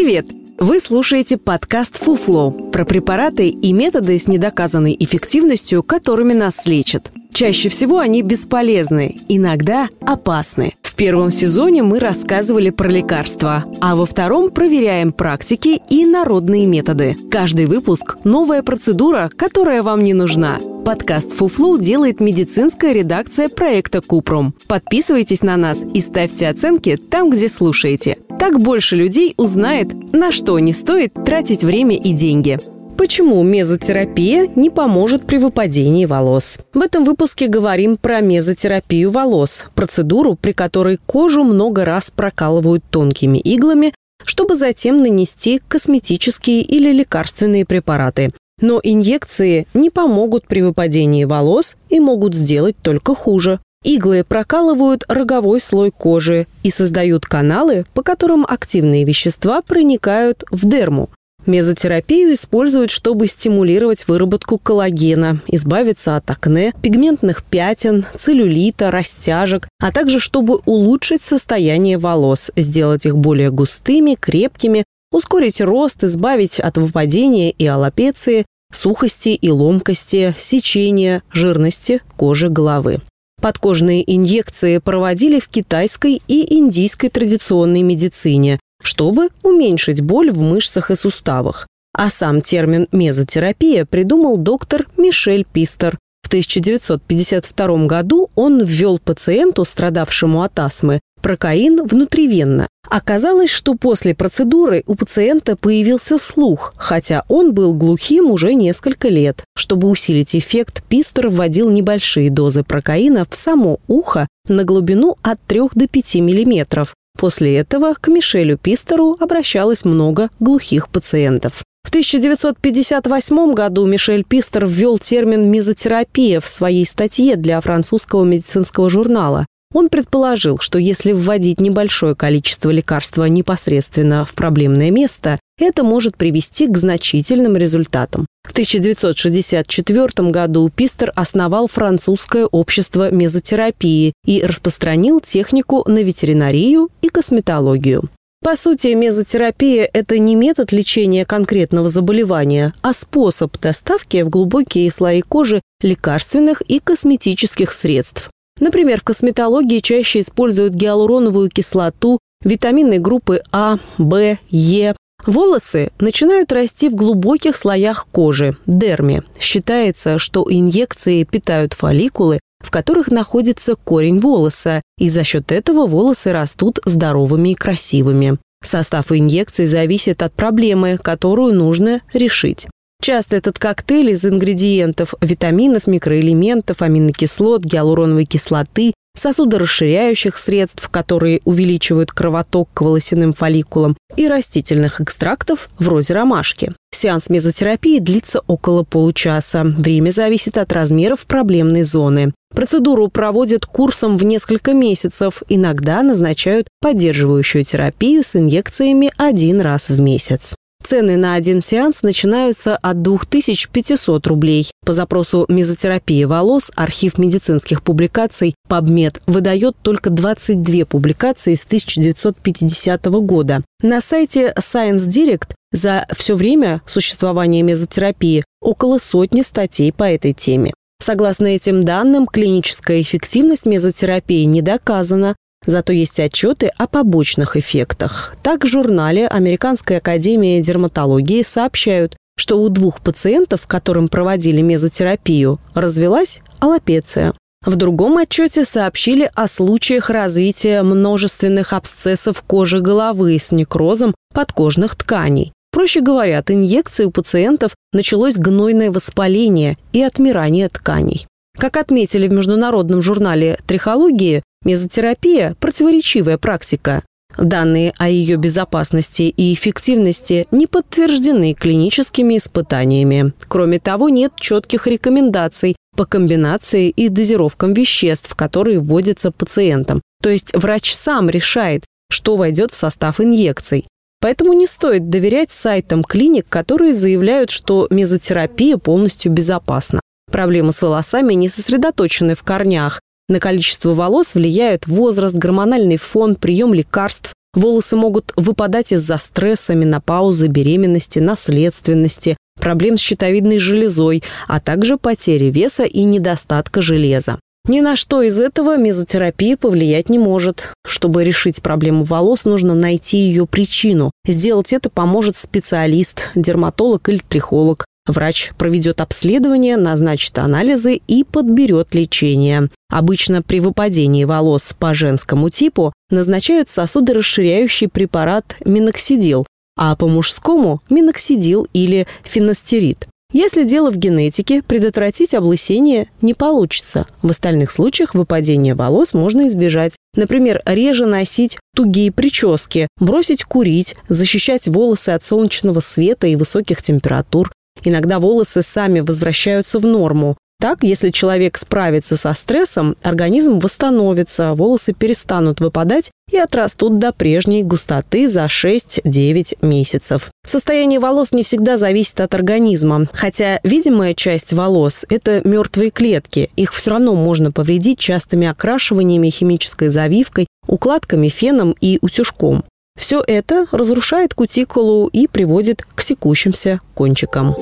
Привет! Вы слушаете подкаст «Фуфло» про препараты и методы с недоказанной эффективностью, которыми нас лечат. Чаще всего они бесполезны, иногда опасны. Первом сезоне мы рассказывали про лекарства, а во втором проверяем практики и народные методы. Каждый выпуск – новая процедура, которая вам не нужна. Подкаст «Фуфлу» делает медицинская редакция проекта «Купрум». Подписывайтесь на нас и ставьте оценки там, где слушаете. Так больше людей узнает, на что не стоит тратить время и деньги. Почему мезотерапия не поможет при выпадении волос? В этом выпуске говорим про мезотерапию волос, процедуру, при которой кожу много раз прокалывают тонкими иглами, чтобы затем нанести косметические или лекарственные препараты. Но инъекции не помогут при выпадении волос и могут сделать только хуже. Иглы прокалывают роговой слой кожи и создают каналы, по которым активные вещества проникают в дерму. Мезотерапию используют, чтобы стимулировать выработку коллагена, избавиться от акне, пигментных пятен, целлюлита, растяжек, а также чтобы улучшить состояние волос, сделать их более густыми, крепкими, ускорить рост, избавить от выпадения и аллопеции, сухости и ломкости, сечения, жирности кожи головы. Подкожные инъекции проводили в китайской и индийской традиционной медицине, чтобы уменьшить боль в мышцах и суставах. А сам термин «мезотерапия» придумал доктор Мишель Пистер. В 1952 году он ввел пациенту, страдавшему от астмы, прокаин внутривенно. Оказалось, что после процедуры у пациента появился слух, хотя он был глухим уже несколько лет. Чтобы усилить эффект, Пистер вводил небольшие дозы прокаина в само ухо на глубину от 3 до 5 миллиметров. После этого к Мишелю Пистеру обращалось много глухих пациентов. В 1958 году Мишель Пистер ввел термин «мезотерапия» в своей статье для французского медицинского журнала. Он предположил, что если вводить небольшое количество лекарства непосредственно в проблемное место, это может привести к значительным результатам. В 1964 году Пистер основал французское общество мезотерапии и распространил технику на ветеринарию и косметологию. По сути, мезотерапия – это не метод лечения конкретного заболевания, а способ доставки в глубокие слои кожи лекарственных и косметических средств. Например, в косметологии чаще используют гиалуроновую кислоту, витамины группы А, В, Е. Волосы начинают расти в глубоких слоях кожи – дерме. Считается, что инъекции питают фолликулы, в которых находится корень волоса, и за счет этого волосы растут здоровыми и красивыми. Состав инъекций зависит от проблемы, которую нужно решить. Часто этот коктейль из ингредиентов витаминов, микроэлементов, аминокислот, гиалуроновой кислоты, сосудорасширяющих средств, которые увеличивают кровоток к волосяным фолликулам, и растительных экстрактов вроде ромашки. Сеанс мезотерапии длится около получаса. Время зависит от размеров проблемной зоны. Процедуру проводят курсом в несколько месяцев. Иногда назначают поддерживающую терапию с инъекциями один раз в месяц. Цены на один сеанс начинаются от 2500 рублей. По запросу мезотерапии волос архив медицинских публикаций PubMed выдает только 22 публикации с 1950 года. На сайте Science Direct за все время существования мезотерапии около сотни статей по этой теме. Согласно этим данным, клиническая эффективность мезотерапии не доказана, Зато есть отчеты о побочных эффектах. Так в журнале Американской академии дерматологии сообщают, что у двух пациентов, которым проводили мезотерапию, развелась аллопеция. В другом отчете сообщили о случаях развития множественных абсцессов кожи головы с некрозом подкожных тканей. Проще говоря, от инъекции у пациентов началось гнойное воспаление и отмирание тканей. Как отметили в международном журнале «Трихологии», Мезотерапия – противоречивая практика. Данные о ее безопасности и эффективности не подтверждены клиническими испытаниями. Кроме того, нет четких рекомендаций по комбинации и дозировкам веществ, которые вводятся пациентам. То есть врач сам решает, что войдет в состав инъекций. Поэтому не стоит доверять сайтам клиник, которые заявляют, что мезотерапия полностью безопасна. Проблемы с волосами не сосредоточены в корнях, на количество волос влияют возраст, гормональный фон, прием лекарств, Волосы могут выпадать из-за стресса, менопаузы, беременности, наследственности, проблем с щитовидной железой, а также потери веса и недостатка железа. Ни на что из этого мезотерапия повлиять не может. Чтобы решить проблему волос, нужно найти ее причину. Сделать это поможет специалист, дерматолог или трихолог. Врач проведет обследование, назначит анализы и подберет лечение. Обычно при выпадении волос по женскому типу назначают сосудорасширяющий препарат миноксидил, а по мужскому – миноксидил или фенастерид. Если дело в генетике, предотвратить облысение не получится. В остальных случаях выпадение волос можно избежать. Например, реже носить тугие прически, бросить курить, защищать волосы от солнечного света и высоких температур. Иногда волосы сами возвращаются в норму. Так, если человек справится со стрессом, организм восстановится, волосы перестанут выпадать и отрастут до прежней густоты за 6-9 месяцев. Состояние волос не всегда зависит от организма, хотя видимая часть волос – это мертвые клетки. Их все равно можно повредить частыми окрашиваниями, химической завивкой, укладками, феном и утюжком. Все это разрушает кутикулу и приводит к секущимся кончикам.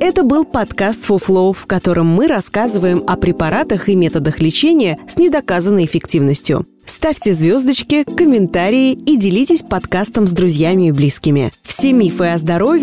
Это был подкаст «Фуфлоу», в котором мы рассказываем о препаратах и методах лечения с недоказанной эффективностью. Ставьте звездочки, комментарии и делитесь подкастом с друзьями и близкими. Все мифы о здоровье